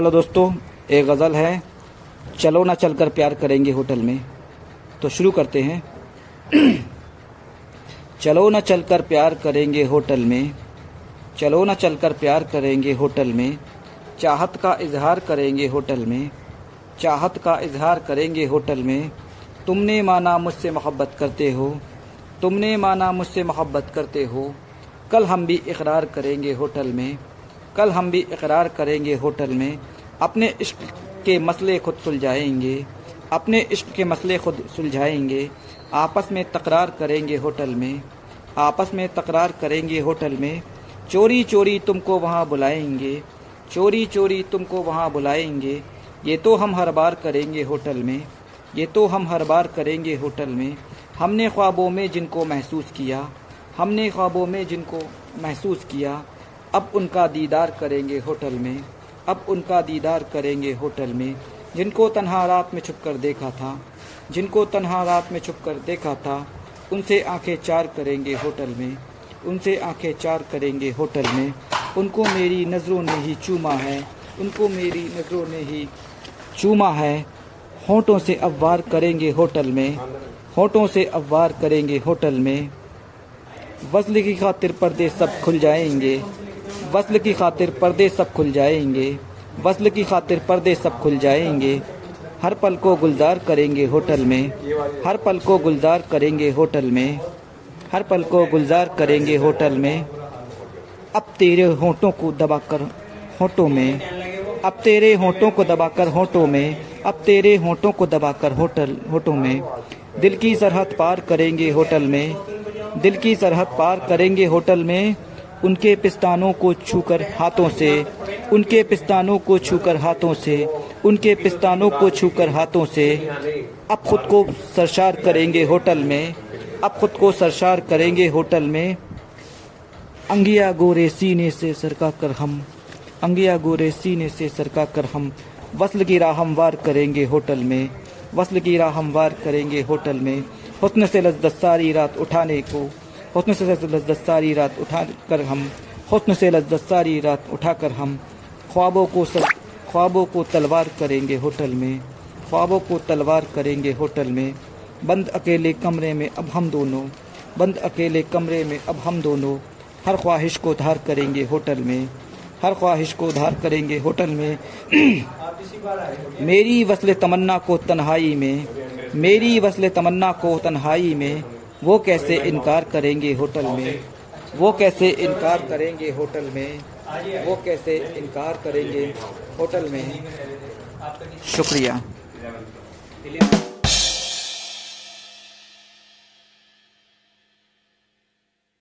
Hello दोस्तों एक गज़ल है। चलो ना चलकर प्यार करेंगे होटल में। तो शुरू करते हैं। चलो ना चलकर प्यार करेंगे होटल में। चलो ना चलकर प्यार करेंगे होटल में। चाहत का इजहार करेंगे होटल में। चाहत का इजहार करेंगे होटल में। तुमने माना मुझसे मोहब्बत करते हो। तुमने माना मुझसे मोहब्बत करते हो। कल हम भी इकरार करेंगे होटल में। कल हम भी इकरार करेंगे होटल में। अपने इश्क के मसले खुद सुलझाएँगे। अपने इश्क के मसले खुद सुलझाएँगे। आपस में तकरार करेंगे होटल में। आपस में तकरार करेंगे होटल में। चोरी चोरी तुमको वहाँ बुलाएँगे। चोरी चोरी तुमको वहाँ बुलाएँगे। ये तो हम हर बार करेंगे होटल में। ये तो हम हर बार करेंगे होटल में। हमने ख्वाबों में जिनको महसूस किया। हमने ख्वाबों में जिनको महसूस किया। अब उनका दीदार करेंगे होटल में, अब उनका दीदार करेंगे होटल में, जिनको तन्हा रात में छुप कर देखा था, जिनको तन्हा रात में छुप कर देखा था, उनसे आँखें चार करेंगे होटल में, उनसे आँखें चार करेंगे होटल में, उनको मेरी नज़रों ने ही चूमा है, उनको मेरी नज़रों ने ही चूमा है, होठों से अववार करेंगे होटल में, होठों से अववार करेंगे होटल में वसल की खातिर पर्दे सब खुल जाएँगे वसल की खातिर पर्दे सब खुल जाएँगे। वसल की खातिर पर्दे सब खुल जाएँगे। हर पल को गुलजार करेंगे होटल में। हर पल को गुलजार करेंगे होटल में। हर पल को गुलजार करेंगे होटल में। अब तेरे होठों को दबाकर होठों में। अब तेरे होठों को दबाकर होठों में। अब तेरे होठों को दबाकर होटल, होठों में। दिल की सरहद पार करेंगे होटल में। दिल की सरहद पार करेंगे होटल में। उनके पिस्तानों को छूकर हाथों से, उनके पिस्तानों को छूकर हाथों से, उनके पिस्तानों को छूकर हाथों से अब खुद को सरशार करेंगे होटल में अब खुद को सरशार करेंगे होटल में। अंगिया गोरे सीने से सरका कर हम, अंगिया गोरे सीने से सरका कर हम, वसल की राह हमवार करेंगे होटल में, वसल की राह हमवार करेंगे होटल में। हुस्न से लज्जत सारी रात उठाने को हुस्न से लज्जत सारी रात उठा कर हम हुस्न से लज्जत सारी रात उठाकर हम ख्वाबों को सब ख्वाबों को तलवार करेंगे होटल में, ख्वाबों को तलवार करेंगे होटल में। बंद अकेले कमरे में अब हम दोनों, बंद अकेले कमरे में अब हम दोनों हर ख्वाहिश को धार करेंगे होटल में, हर ख्वाहिश को धार करेंगे होटल में। मेरी वसल तमन्ना को तन्हाई में, मेरी वसल तमन्ना को तन्हाई में वो कैसे इनकार करेंगे होटल में? वो कैसे इनकार करेंगे होटल में? वो कैसे इनकार करेंगे होटल में? शुक्रिया।